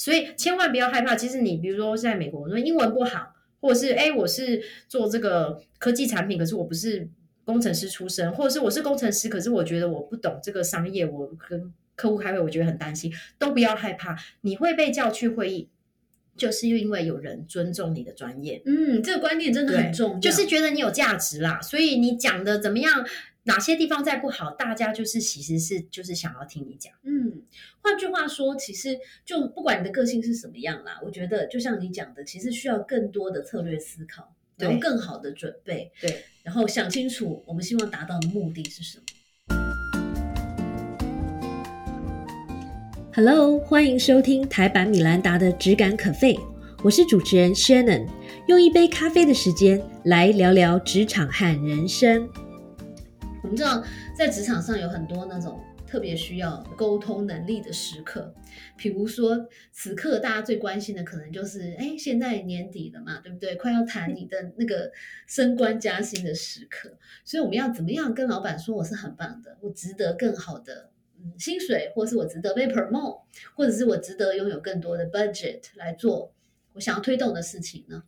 所以千万不要害怕。其实你比如说在美国，我说英文不好，或者是哎我是做这个科技产品，可是我不是工程师出身，或者是我是工程师，可是我觉得我不懂这个商业，我跟客户开会，我觉得很担心，都不要害怕。你会被叫去会议，就是因为有人尊重你的专业。嗯，这个观念真的很重要，就是觉得你有价值啦。所以你讲的怎么样，哪些地方再不好，大家就是其实是就是想要听你讲。嗯，换句话说，其实就不管你的个性是什么样啦，我觉得就像你讲的，其实需要更多的策略思考，然后更好的准备，对，然后想清楚我们希望达到的目的是什么。Hello，欢迎收听台版米兰达的只感可废，我是主持人 Shannon，用一杯咖啡的时间来聊聊职场和人生。我们知道，在职场上有很多那种特别需要沟通能力的时刻，比如说此刻大家最关心的可能就是，哎，现在年底了嘛，对不对？快要谈你的那个升官加薪的时刻，所以我们要怎么样跟老板说我是很棒的，我值得更好的。薪水，或是我值得被 promote，或者是我值得拥有更多的 budget 来做我想要推动的事情呢？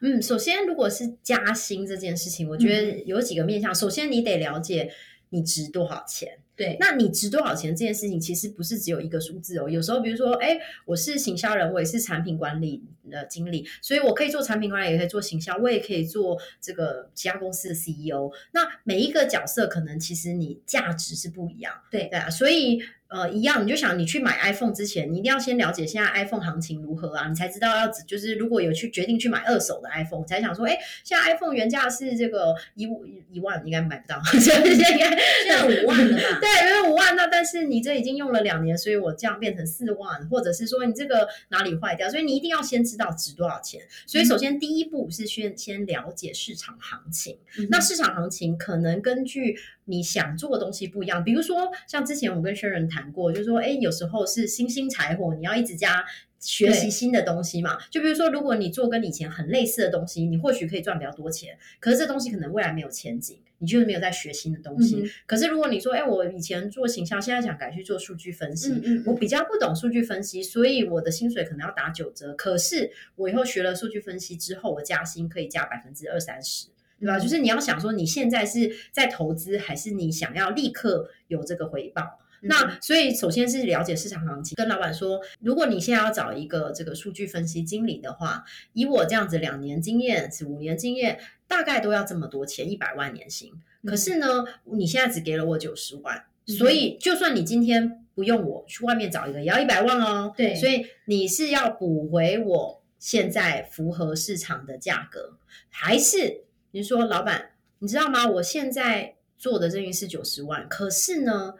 嗯，首先，如果是加薪这件事情，我觉得有几个面向。首先，你得了解你值多少钱。对，那你值多少钱这件事情，其实不是只有一个数字哦。有时候，比如说，哎，我是行销人，我也是产品管理的经理，所以我可以做产品管理，也可以做行销，我也可以做这个其他公司的 CEO。那每一个角色，可能其实你价值是不一样。对对啊，所以。呃，一样，你就想你去买 iPhone 之前，你一定要先了解现在 iPhone 行情如何啊，你才知道要就是如果有去决定去买二手的 iPhone，才想说，哎，现在 iPhone 原价是这个一五一万，应该买不到，现在应该现在五万了吧？对，因为五万，那但是你这已经用了两年，所以我这样变成四万，或者是说你这个哪里坏掉，所以你一定要先知道值多少钱。所以首先第一步是先先了解市场行情，那市场行情可能根据。你想做的东西不一样，比如说像之前我跟轩仁谈过，就是说，哎，有时候是新兴柴火，你要一直加学习新的东西嘛。就比如说，如果你做跟以前很类似的东西，你或许可以赚比较多钱，可是这东西可能未来没有前景，你就是没有在学新的东西。可是如果你说，哎，我以前做形象，现在想改去做数据分析，我比较不懂数据分析，所以我的薪水可能要打九折。可是我以后学了数据分析之后，我加薪可以加百分之二三十。对吧？就是你要想说，你现在是在投资，还是你想要立刻有这个回报？那所以首先是了解市场行情，跟老板说，如果你现在要找一个这个数据分析经理的话，以我这样子两年经验、是五年经验，大概都要这么多钱，一百万年薪。可是呢，你现在只给了我九十万，所以就算你今天不用我去外面找一个，也要一百万哦。对，所以你是要补回我现在符合市场的价格，还是？你说老板，你知道吗？我现在做的这件是九十万，可是呢，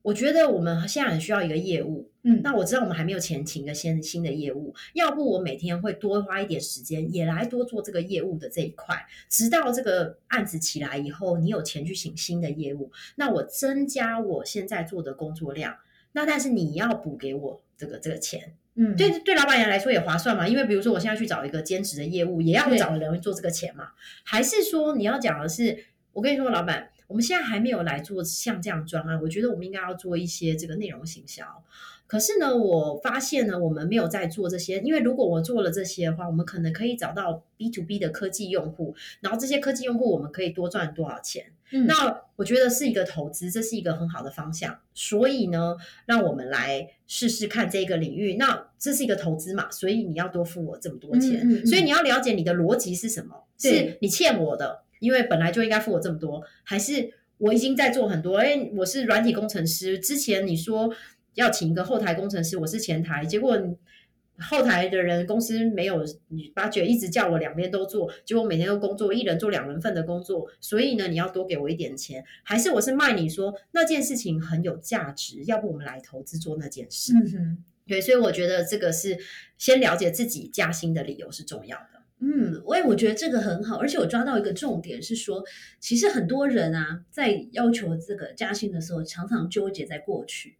我觉得我们现在很需要一个业务。嗯，那我知道我们还没有钱请一个新新的业务，要不我每天会多花一点时间，也来多做这个业务的这一块，直到这个案子起来以后，你有钱去请新的业务，那我增加我现在做的工作量，那但是你要补给我这个这个钱。嗯，对对，老板娘来说也划算嘛，因为比如说我现在去找一个兼职的业务，也要找人做这个钱嘛。还是说你要讲的是，我跟你说，老板，我们现在还没有来做像这样专案，我觉得我们应该要做一些这个内容行销。可是呢，我发现呢，我们没有在做这些，因为如果我做了这些的话，我们可能可以找到 B to B 的科技用户，然后这些科技用户我们可以多赚多少钱？嗯，那我觉得是一个投资，这是一个很好的方向。所以呢，让我们来试试看这个领域。那这是一个投资嘛，所以你要多付我这么多钱，所以你要了解你的逻辑是什么？是你欠我的，因为本来就应该付我这么多，还是我已经在做很多？哎，我是软体工程师，之前你说。要请一个后台工程师，我是前台，结果后台的人公司没有把卷一直叫我两边都做，结果每天都工作，一人做两人份的工作，所以呢，你要多给我一点钱，还是我是卖你说那件事情很有价值，要不我们来投资做那件事？嗯哼，对，所以我觉得这个是先了解自己加薪的理由是重要的。嗯，我也我觉得这个很好，而且我抓到一个重点是说，其实很多人啊，在要求这个加薪的时候，常常纠结在过去。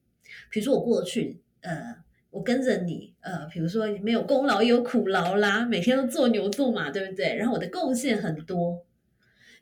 比如说我过去，呃，我跟着你，呃，比如说没有功劳也有苦劳啦，每天都做牛做马，对不对？然后我的贡献很多，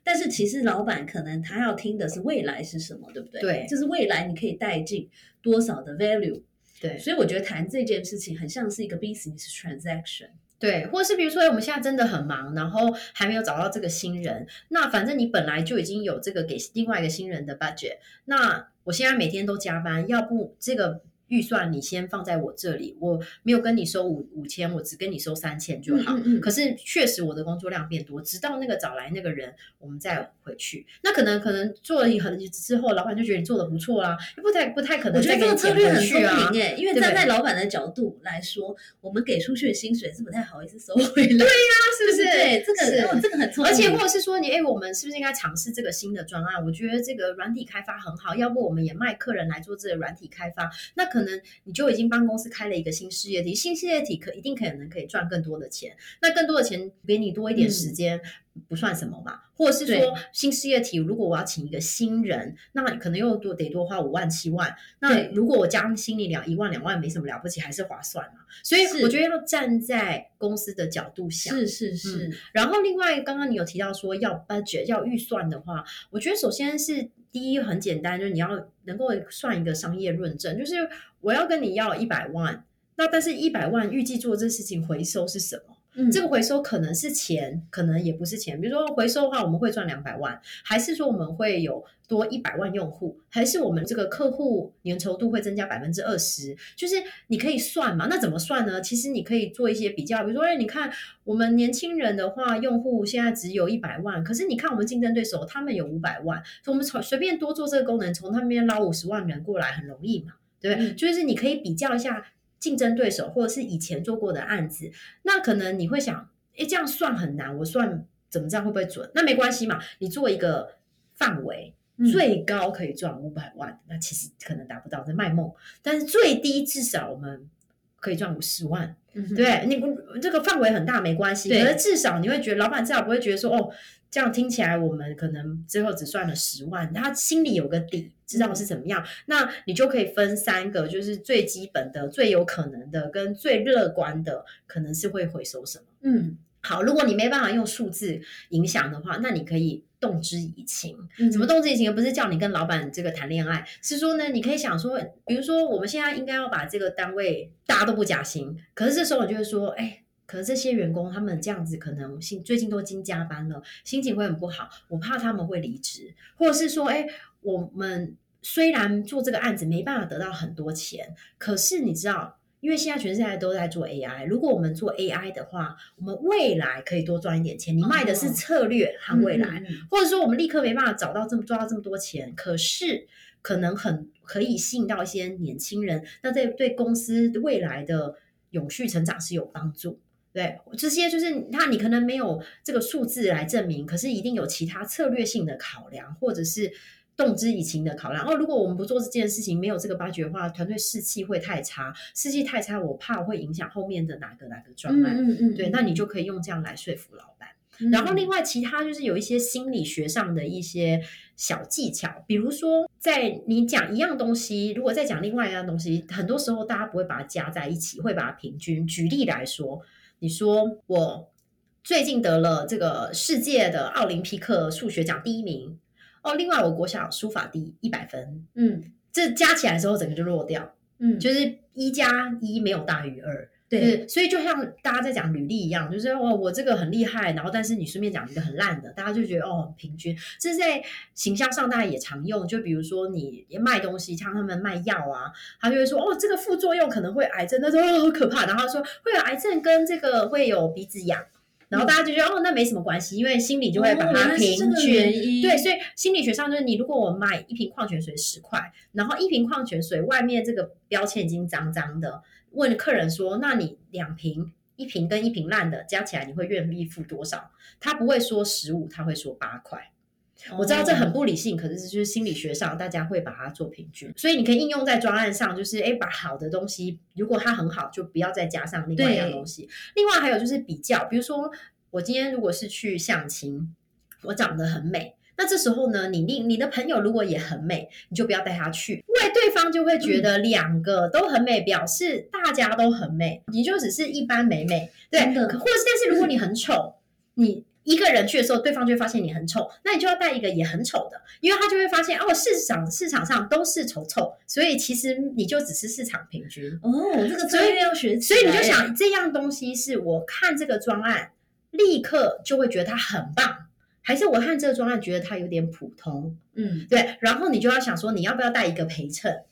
但是其实老板可能他要听的是未来是什么，对不对？对，就是未来你可以带进多少的 value。对所以我觉得谈这件事情很像是一个 business transaction。对，或是比如说，我们现在真的很忙，然后还没有找到这个新人，那反正你本来就已经有这个给另外一个新人的 budget，那我现在每天都加班，要不这个。预算你先放在我这里，我没有跟你收五五千，我只跟你收三千就好。嗯嗯嗯可是确实我的工作量变多，直到那个找来那个人，我们再回去。那可能可能做了很之后，老板就觉得你做的不错啦，不太不太可我觉得能再给你这个策略很减回去啊聪。明诶，因为站在老板的角度来说，我们给出去的薪水是不太好意思收回来，对呀，是不是？对，这是个哦这个很聪明，而且或者是说你，哎，我们是不是应该尝试这个新的专案？我觉得这个软体开发很好，要不我们也卖客人来做这个软体开发？那可能你就已经帮公司开了一个新事业体，新事业体可一定可能可以赚更多的钱。那更多的钱给你多一点时间。不算什么嘛，或者是说新事业体，如果我要请一个新人，那可能又多得多花五万七万。那如果我加心里两一万两万没什么了不起，还是划算嘛。所以我觉得要站在公司的角度想，是是是，然后另外，刚刚你有提到说要 budget 要预算的话，我觉得首先是第一很简单，就是你要能够算一个商业论证，就是我要跟你要一百万，那但是一百万预计做这事情回收是什么？嗯这个回收可能是钱，可能也不是钱。比如说回收的话，我们会赚两百万，还是说我们会有多一百万用户，还是我们这个客户粘稠度会增加百分之二十？就是你可以算嘛？那怎么算呢？其实你可以做一些比较，比如说，哎，你看我们年轻人的话，用户现在只有一百万，可是你看我们竞争对手，他们有五百万，所以我们从随便多做这个功能，从他们那边捞五十万人过来很容易嘛，对不对？嗯就是你可以比较一下。竞争对手或者是以前做过的案子，那可能你会想，诶，这样算很难，我算怎么这样会不会准？那没关系嘛，你做一个范围，嗯最高可以赚五百万，那其实可能达不到，在卖梦，但是最低至少我们可以赚五十万，嗯对你不这个范围很大没关系，对可是至少你会觉得老板至少不会觉得说哦，这样听起来我们可能最后只算了十万，他心里有个底，知道是怎么样，那你就可以分三个，就是最基本的、最有可能的跟最乐观的，可能是会回收什么。嗯好，如果你没办法用数字影响的话，那你可以动之以情。嗯怎么动之以情？不是叫你跟老板这个谈恋爱，是说呢，你可以想说，比如说我们现在应该要把这个单位大家都不加薪，可是这时候你就会说，哎。可是这些员工他们这样子可能心最近都经加班了，心情会很不好，我怕他们会离职，或者是说，哎，我们虽然做这个案子没办法得到很多钱，可是你知道，因为现在全世界都在做 AI，如果我们做 AI 的话，我们未来可以多赚一点钱。你卖的是哦策略和未来，或者说我们立刻没办法找到这么赚到这么多钱，可是可能很可以吸引到一些年轻人，那这对公司未来的永续成长是有帮助。对，这些就是那你可能没有这个数字来证明，可是一定有其他策略性的考量，或者是动之以情的考量。哦，如果我们不做这件事情，没有这个八掘的话，团队士气会太差，士气太差，我怕会影响后面的哪个哪个专案。嗯嗯对，那你就可以用这样来说服老板。嗯然后另外其他就是有一些心理学上的一些小技巧，比如说在你讲一样东西，如果再讲另外一样东西，很多时候大家不会把它加在一起，会把它平均。举例来说，你说我最近得了这个世界的奥林匹克数学奖第一名哦，另外我国小书法第一百分，嗯这加起来之后整个就落掉，嗯，就是一加一没有大于二。对对，所以就像大家在讲履历一样，就是哦，我这个很厉害，然后但是你顺便讲一个很烂的，大家就觉得哦，很平均。这是在形象上大家也常用，就比如说你卖东西，像他们卖药啊，他就会说哦，这个副作用可能会癌症，那说哦好可怕，然后他说会有癌症跟这个会有鼻子痒。然后大家就觉得、哦，那没什么关系，因为心里就会把它平均。原因对，所以心理学上就是你如果我买一瓶矿泉水十块，然后一瓶矿泉水外面这个标签已经脏脏的，问客人说，那你两瓶一瓶跟一瓶烂的加起来，你会愿意付多少？他不会说十五，他会说八块。我知道这很不理性，可是就是心理学上大家会把它做平均，所以你可以应用在专案上，就是诶把好的东西，如果它很好，就不要再加上另外一样东西。另外还有就是比较，比如说我今天如果是去相亲，我长得很美。那这时候呢，你另你的朋友如果也很美，你就不要带他去，因为对方就会觉得两个都很美，表示大家都很美，你就只是一般美美，对，或者是但是如果你很丑，你一个人去的时候，对方就会发现你很丑，那你就要带一个也很丑的，因为他就会发现哦，市场市场上都是丑丑，所以其实你就只是市场平均。哦，这个专业要学所以你就想这样东西是我看这个专案，立刻就会觉得它很棒，还是我看这个专案觉得它有点普通？嗯，对，然后你就要想说你要不要带一个陪衬。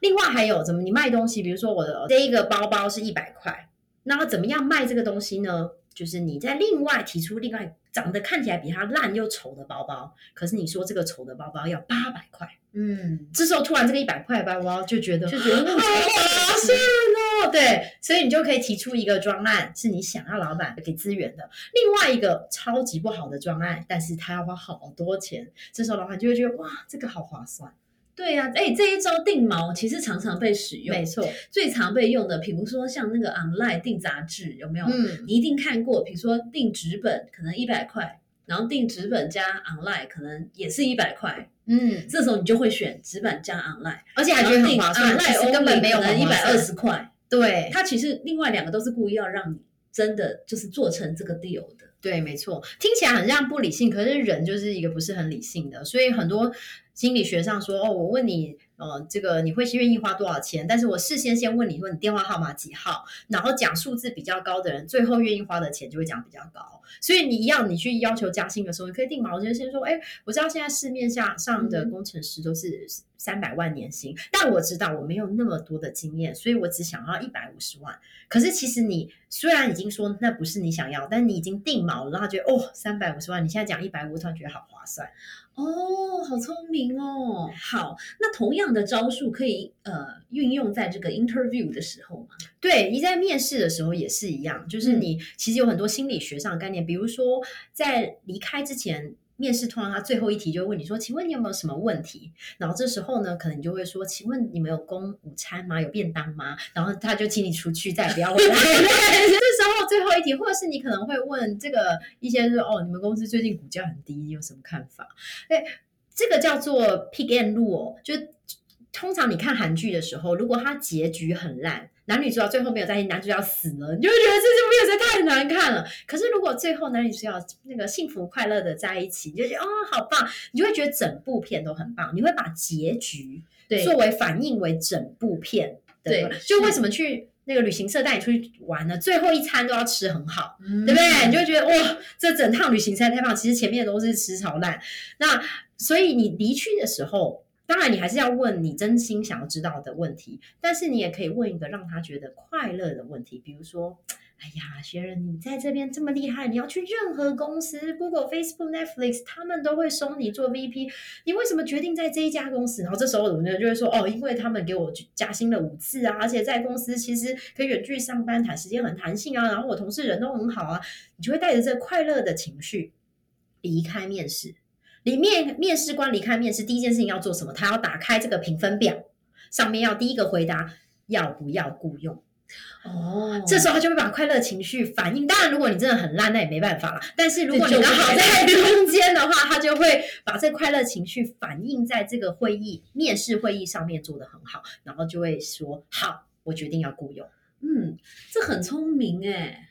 另外还有怎么你卖东西，比如说我的这一个包包是一百块，那怎么样卖这个东西呢？就是你在另外提出另外长得看起来比它烂又丑的包包，可是你说这个丑的包包要八百块，嗯，这时候突然这个一百块的包包就觉得就觉得好划算哦，对，所以你就可以提出一个专案，是你想要老板给资源的；另外一个超级不好的专案，但是他要花好多钱，这时候老板就会觉得哇，这个好划算。对呀、哎，这一招定毛其实常常被使用，没错，最常被用的，比如说像那个 online 订杂志，有没有？嗯，你一定看过，比如说订纸本可能一百块，然后订纸本加 online 可能也是一百块，嗯，这时候你就会选纸本加 online，而且还觉得很划算，online 根本没有可能一百二十。十块，对，他其实另外两个都是故意要让你真的就是做成这个 deal 的。对，没错，听起来很像不理性，可是人就是一个不是很理性的，所以很多心理学上说，哦，我问你，呃，这个你会愿意花多少钱？但是我事先先问你，说你电话号码几号，然后讲数字比较高的人，最后愿意花的钱就会讲比较高。所以你一样，你去要求加薪的时候，你可以定锚，就是先说，哎，我知道现在市面下上的嗯工程师都是三百万年薪，但我知道我没有那么多的经验，所以我只想要一百五十万。可是其实你虽然已经说那不是你想要，但你已经定毛了，让他觉得哦，三百五十万，你现在讲一百五，突然觉得好划算。哦，好聪明哦！好，那同样的招数可以呃运用在这个 interview 的时候吗？对，你在面试的时候也是一样，就是嗯你其实有很多心理学上的概念，比如说在离开之前。面试通常他最后一题就会问你说：“请问你有没有什么问题？”然后这时候呢，可能你就会说：“请问你们有供午餐吗？有便当吗？”然后他就请你出去，再也不要回来。这时候最后一题，或者是你可能会问这个一些是哦，你们公司最近股价很低，你有什么看法？对，这个叫做 pick and rule，就通常你看韩剧的时候，如果它结局很烂，男女主角最后没有在一起，男主角死了，你就会觉得这部片实在太难看了。可是如果最后男女主角那个幸福快乐的在一起，你就觉得哦好棒，你就会觉得整部片都很棒，你会把结局对作为反映为整部片的。对就是为什么去那个旅行社带你出去玩呢？最后一餐都要吃很好。嗯对不对？你就会觉得哇，这整趟旅行实在太棒。其实前面都是吃炒烂，那所以你离去的时候，当然你还是要问你真心想要知道的问题，但是你也可以问一个让他觉得快乐的问题，比如说。哎呀，学人，你在这边这么厉害，你要去任何公司，Google、Facebook、Netflix，他们都会收你做 VP，你为什么决定在这一家公司？然后这时候我们就会说，哦，因为他们给我加薪了五次啊，而且在公司其实可以远距上班，谈时间很弹性啊，然后我同事人都很好啊，你就会带着这快乐的情绪离开面试。里面面试官离开面试，第一件事情要做什么？他要打开这个评分表，上面要第一个回答要不要雇佣。哦，这时候他就会把快乐情绪反映。当然，如果你真的很烂，那也没办法啦。但是如果你刚好在中间的话，他就会把这快乐情绪反映在这个会议面试会议上面做得很好，然后就会说好，我决定要雇佣。嗯，这很聪明哎。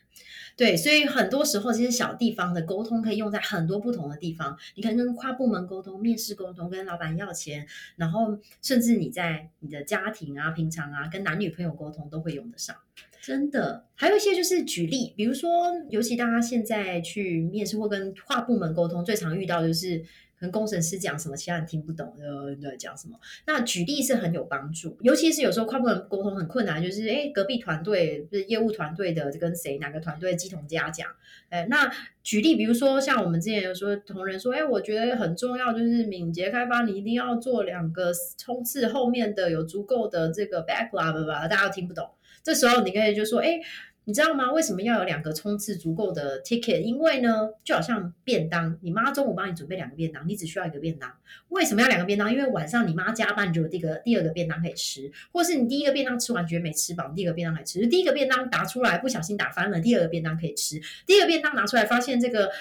对，所以很多时候其实小地方的沟通可以用在很多不同的地方。你可能跟跨部门沟通、面试沟通、跟老板要钱，然后甚至你在你的家庭啊、平常啊、跟男女朋友沟通都会用得上。真的，还有一些就是举例，比如说，尤其大家现在去面试或跟跨部门沟通，最常遇到就是可能工程师讲什么，其他人听不懂，呃，在讲什么。那举例是很有帮助，尤其是有时候跨部门沟通很困难，就是哎，隔壁团队就是业务团队的跟谁哪个团队鸡同家讲，哎，那举例，比如说像我们之前有说同仁说，哎，我觉得很重要，就是敏捷开发，你一定要做两个冲刺，后面的有足够的这个 backlog 吧，大家都听不懂。这时候你可以就说，哎，你知道吗？为什么要有两个冲刺足够的 ticket？因为呢，就好像便当，你妈中午帮你准备两个便当，你只需要一个便当。为什么要两个便当？因为晚上你妈加班，你就有第一个第二个便当可以吃，或是你第一个便当吃完觉得没吃饱，第二个便当可以吃。第一个便当打出来不小心打翻了，第二个便当可以吃。第二个便当拿出来发现这个。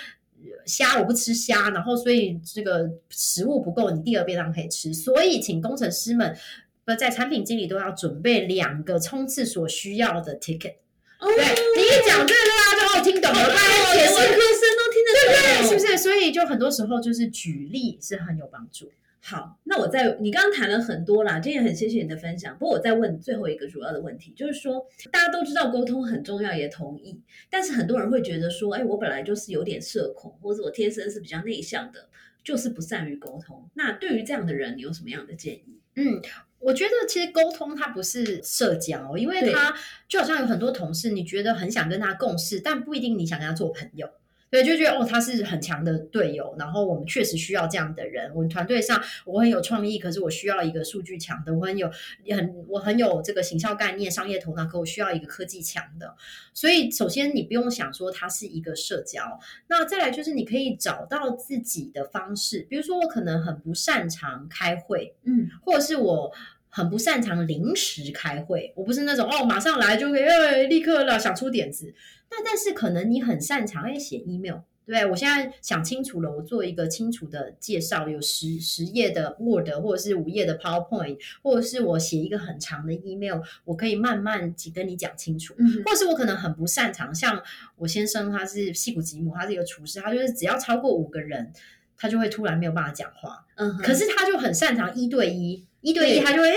虾我不吃虾，然后所以这个食物不够，你第二便当可以吃。所以请工程师们不在产品经理都要准备两个冲刺所需要的 ticket。哦对，你一讲这个大家就哦听懂了，大家解释文科生都听得懂对，是不是？所以就很多时候就是举例是很有帮助。好，那我在，你刚刚谈了很多啦，今天很谢谢你的分享。不过我再问最后一个主要的问题，就是说大家都知道沟通很重要，也同意，但是很多人会觉得说，哎，我本来就是有点社恐，或者我天生是比较内向的，就是不善于沟通。那对于这样的人，你有什么样的建议？嗯，我觉得其实沟通它不是社交，因为它就好像有很多同事，你觉得很想跟他共事，但不一定你想跟他做朋友。对，就觉得哦，他是很强的队友，然后我们确实需要这样的人。我们团队上我很有创意，可是我需要一个数据强的；我很有很我很有这个行销概念、商业头脑，可我需要一个科技强的。所以，首先你不用想说它是一个社交，那再来就是你可以找到自己的方式，比如说我可能很不擅长开会，嗯，或者是我。很不擅长临时开会，我不是那种哦，马上来就可以，哎，立刻了想出点子。那但是可能你很擅长哎写 email，对我现在想清楚了，我做一个清楚的介绍，有十十页的 Word 或者是五页的 PowerPoint，或者是我写一个很长的 email，我可以慢慢跟你讲清楚。嗯，或是我可能很不擅长，像我先生他是戏骨吉姆，他是一个厨师，他就是只要超过五个人，他就会突然没有办法讲话。嗯，可是他就很擅长一对一。一对一，他就会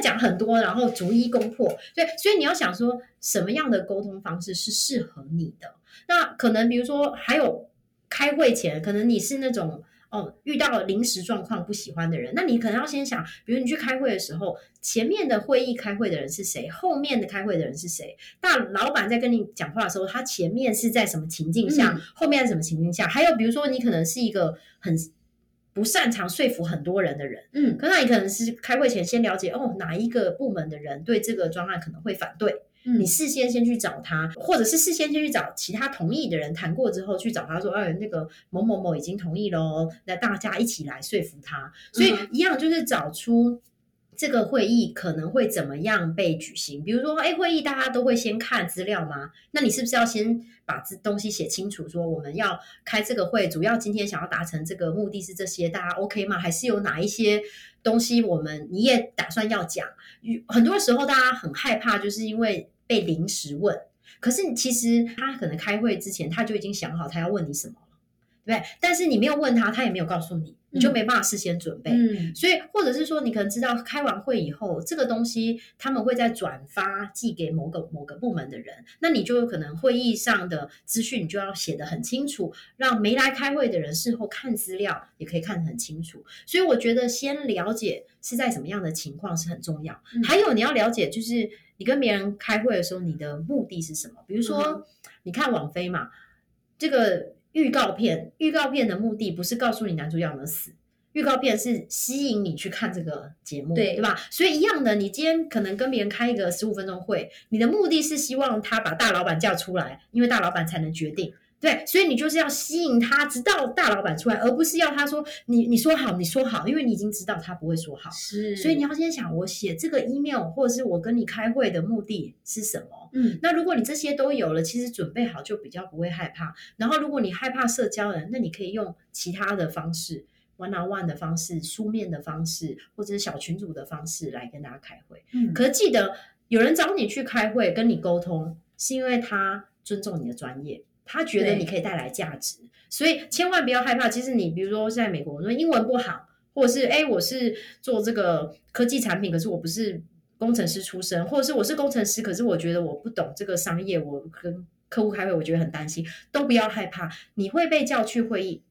讲很多，然后逐一攻破。对，所以你要想说，什么样的沟通方式是适合你的？那可能比如说，还有开会前，可能你是那种哦，遇到临时状况不喜欢的人，那你可能要先想，比如你去开会的时候，前面的会议开会的人是谁，后面的开会的人是谁？大老板在跟你讲话的时候，他前面是在什么情境下，后面在什么情境下？还有比如说，你可能是一个很。不擅长说服很多人的人，嗯，可那你可能是开会前先了解哦，哪一个部门的人对这个专案可能会反对，嗯，你事先先去找他，或者是事先先去找其他同意的人谈过之后去找他说，哎，那个某某某已经同意喽，那大家一起来说服他，所以一样就是找出。这个会议可能会怎么样被举行？比如说，哎，会议大家都会先看资料吗？那你是不是要先把这东西写清楚？说我们要开这个会，主要今天想要达成这个目的是这些，大家 OK 吗？还是有哪一些东西我们你也打算要讲？很多时候大家很害怕，就是因为被临时问。可是其实他可能开会之前他就已经想好他要问你什么了，对不对？但是你没有问他，他也没有告诉你。你就没办法事先准备，嗯所以或者是说，你可能知道开完会以后，这个东西他们会再转发寄给某个某个部门的人，那你就有可能会议上的资讯你就要写得很清楚，让没来开会的人事后看资料也可以看得很清楚。所以我觉得先了解是在什么样的情况是很重要。还有你要了解，就是你跟别人开会的时候，你的目的是什么？比如说，你看网飞嘛，这个。预告片，预告片的目的不是告诉你男主角有没有死，预告片是吸引你去看这个节目，对对吧？所以一样的，你今天可能跟别人开一个十五分钟会，你的目的是希望他把大老板叫出来，因为大老板才能决定。对，所以你就是要吸引他，直到大老板出来，而不是要他说你你说好，你说好，因为你已经知道他不会说好。是，所以你要先想，我写这个 email 或者是我跟你开会的目的是什么？嗯，那如果你这些都有了，其实准备好就比较不会害怕。然后，如果你害怕社交人，那你可以用其他的方式，one on one 的方式、书面的方式，或者是小群组的方式来跟大家开会。嗯，可记得有人找你去开会跟你沟通，是因为他尊重你的专业。他觉得你可以带来价值，所以千万不要害怕。其实你比如说在美国，说英文不好，或者是哎，我是做这个科技产品，可是我不是工程师出身，或者是我是工程师，可是我觉得我不懂这个商业，我跟客户开会，我觉得很担心。都不要害怕，你会被叫去会议，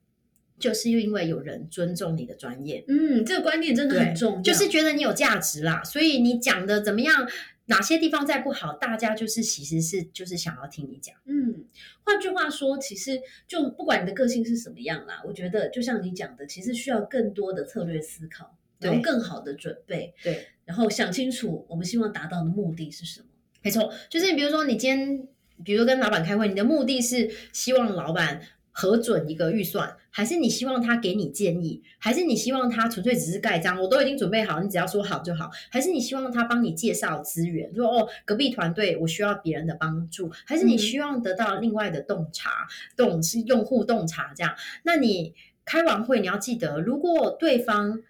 就是因为有人尊重你的专业。嗯，这个观念真的很重要，就是觉得你有价值啦。所以你讲的怎么样？哪些地方再不好，大家就是其实是就是想要听你讲。嗯，换句话说，其实就不管你的个性是什么样啦，我觉得就像你讲的，其实需要更多的策略思考，然后更好的准备，对，然后想清楚我们希望达到的目的是什么。没错，就是你比如说你今天，比如跟老板开会，你的目的是希望老板。核准一个预算，还是你希望他给你建议，还是你希望他纯粹只是盖章？我都已经准备好，你只要说好就好。还是你希望他帮你介绍资源，说哦，隔壁团队我需要别人的帮助，还是你希望得到另外的洞察，洞是用户洞察这样？那你开完会你要记得，如果对方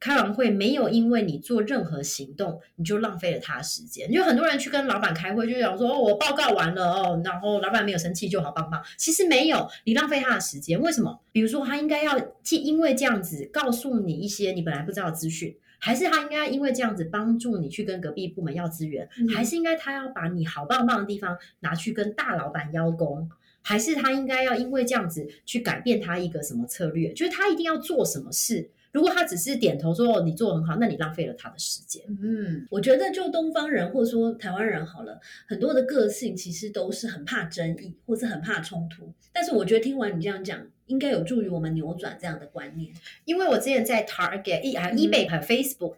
开完会没有因为你做任何行动，你就浪费了他的时间。就很多人去跟老板开会，就想说：“哦，我报告完了哦，然后老板没有生气就好棒棒。”其实没有，你浪费他的时间。为什么？比如说，他应该要因为这样子告诉你一些你本来不知道的资讯。还是他应该因为这样子帮助你去跟隔壁部门要资源，还是应该他要把你好棒棒的地方拿去跟大老板邀功，还是他应该要因为这样子去改变他一个什么策略？就是他一定要做什么事。如果他只是点头说你做很好，那你浪费了他的时间。嗯，我觉得就东方人或者说台湾人好了，很多的个性其实都是很怕争议，或是很怕冲突。但是我觉得听完你这样讲，应该有助于我们扭转这样的观念。因为我之前在 Target、e 还 eBay 还有 Facebook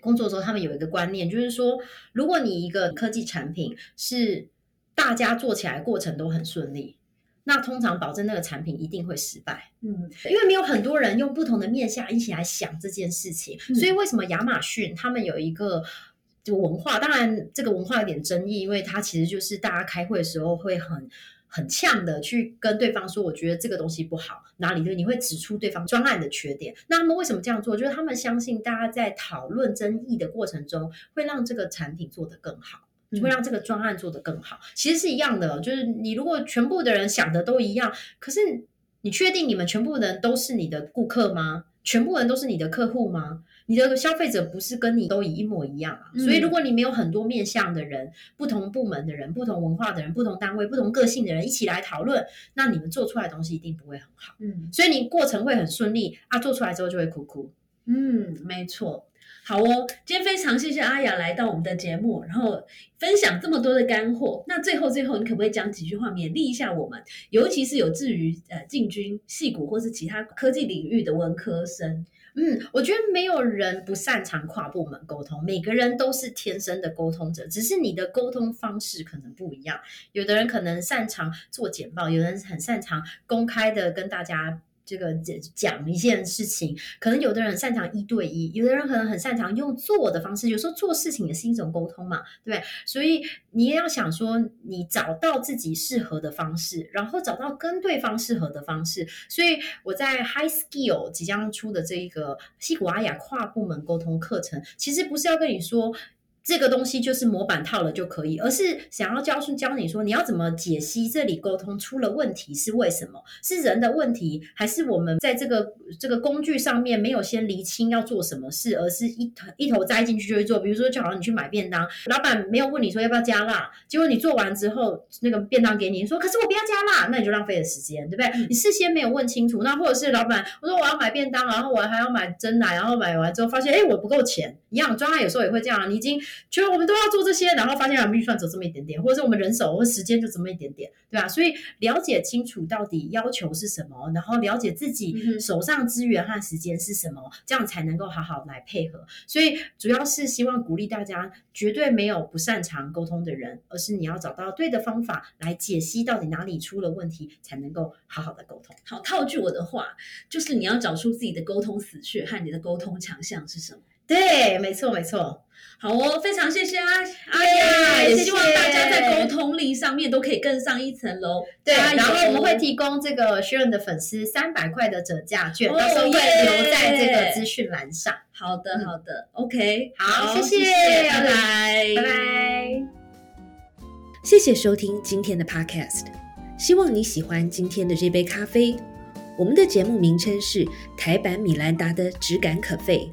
工作的时候，他们有一个观念，就是说，如果你一个科技产品是大家做起来过程都很顺利。那通常保证那个产品一定会失败，嗯，因为没有很多人用不同的面向一起来想这件事情，所以为什么亚马逊他们有一个就文化？当然这个文化有点争议，因为它其实就是大家开会的时候会很很呛的去跟对方说，我觉得这个东西不好，哪里对，你会指出对方专案的缺点。那他们为什么这样做？就是他们相信大家在讨论争议的过程中，会让这个产品做得更好。会让这个专案做得更好，其实是一样的。就是你如果全部的人想的都一样，可是你确定你们全部人都是你的顾客吗？全部人都是你的客户吗？你的消费者不是跟你都一模一样啊？所以如果你没有很多面向的人、不同部门的人、不同文化的人、不同单位、不同个性的人一起来讨论，那你们做出来的东西一定不会很好。嗯，所以你过程会很顺利啊，做出来之后就会哭哭。嗯，没错。好哦，今天非常谢谢阿雅来到我们的节目，然后分享这么多的干货。那最后最后，你可不可以讲几句话勉励一下我们？尤其是有志于呃进军戏骨或是其他科技领域的文科生。嗯，我觉得没有人不擅长跨部门沟通，每个人都是天生的沟通者，只是你的沟通方式可能不一样。有的人可能擅长做简报，有人很擅长公开的跟大家。这个讲讲一件事情，可能有的人擅长一对一，有的人可能很擅长用做的方式。有时候做事情也是一种沟通嘛，对不对？所以你也要想说，你找到自己适合的方式，然后找到跟对方适合的方式。所以我在 High Skill 即将出的这一个西古阿雅跨部门沟通课程，其实不是要跟你说。这个东西就是模板套了就可以，而是想要教教你说你要怎么解析这里沟通出了问题是为什么？是人的问题，还是我们在这个这个工具上面没有先厘清要做什么事，而是一头一头栽进去就会做？比如说，就好像你去买便当，老板没有问你说要不要加辣，结果你做完之后，那个便当给你说，可是我不要加辣，那你就浪费了时间，对不对？你事先没有问清楚，那或者是老板我说我要买便当，然后我还要买真奶，然后买完之后发现哎我不够钱，一样专案有时候也会这样，你已经。觉得我们都要做这些，然后发现我们预算只有这么一点点，或者是我们人手或时间就这么一点点，对吧？所以了解清楚到底要求是什么，然后了解自己手上资源和时间是什么，这样才能够好好来配合。所以主要是希望鼓励大家，绝对没有不擅长沟通的人，而是你要找到对的方法来解析到底哪里出了问题，才能够好好的沟通。好，套句我的话，就是你要找出自己的沟通死穴和你的沟通强项是什么。对，没错，没错。好哦，非常谢谢阿阿雅，也希望大家在沟通力上面都可以更上一层楼。对，然后我们会提供这个 Sharon 的粉丝三百块的折价券，到时候会留在这个资讯栏上。好的，好的，OK，好，谢谢，拜拜，拜拜。谢谢收听今天的 Podcast，希望你喜欢今天的这杯咖啡。我们的节目名称是台版米兰达的质感可废。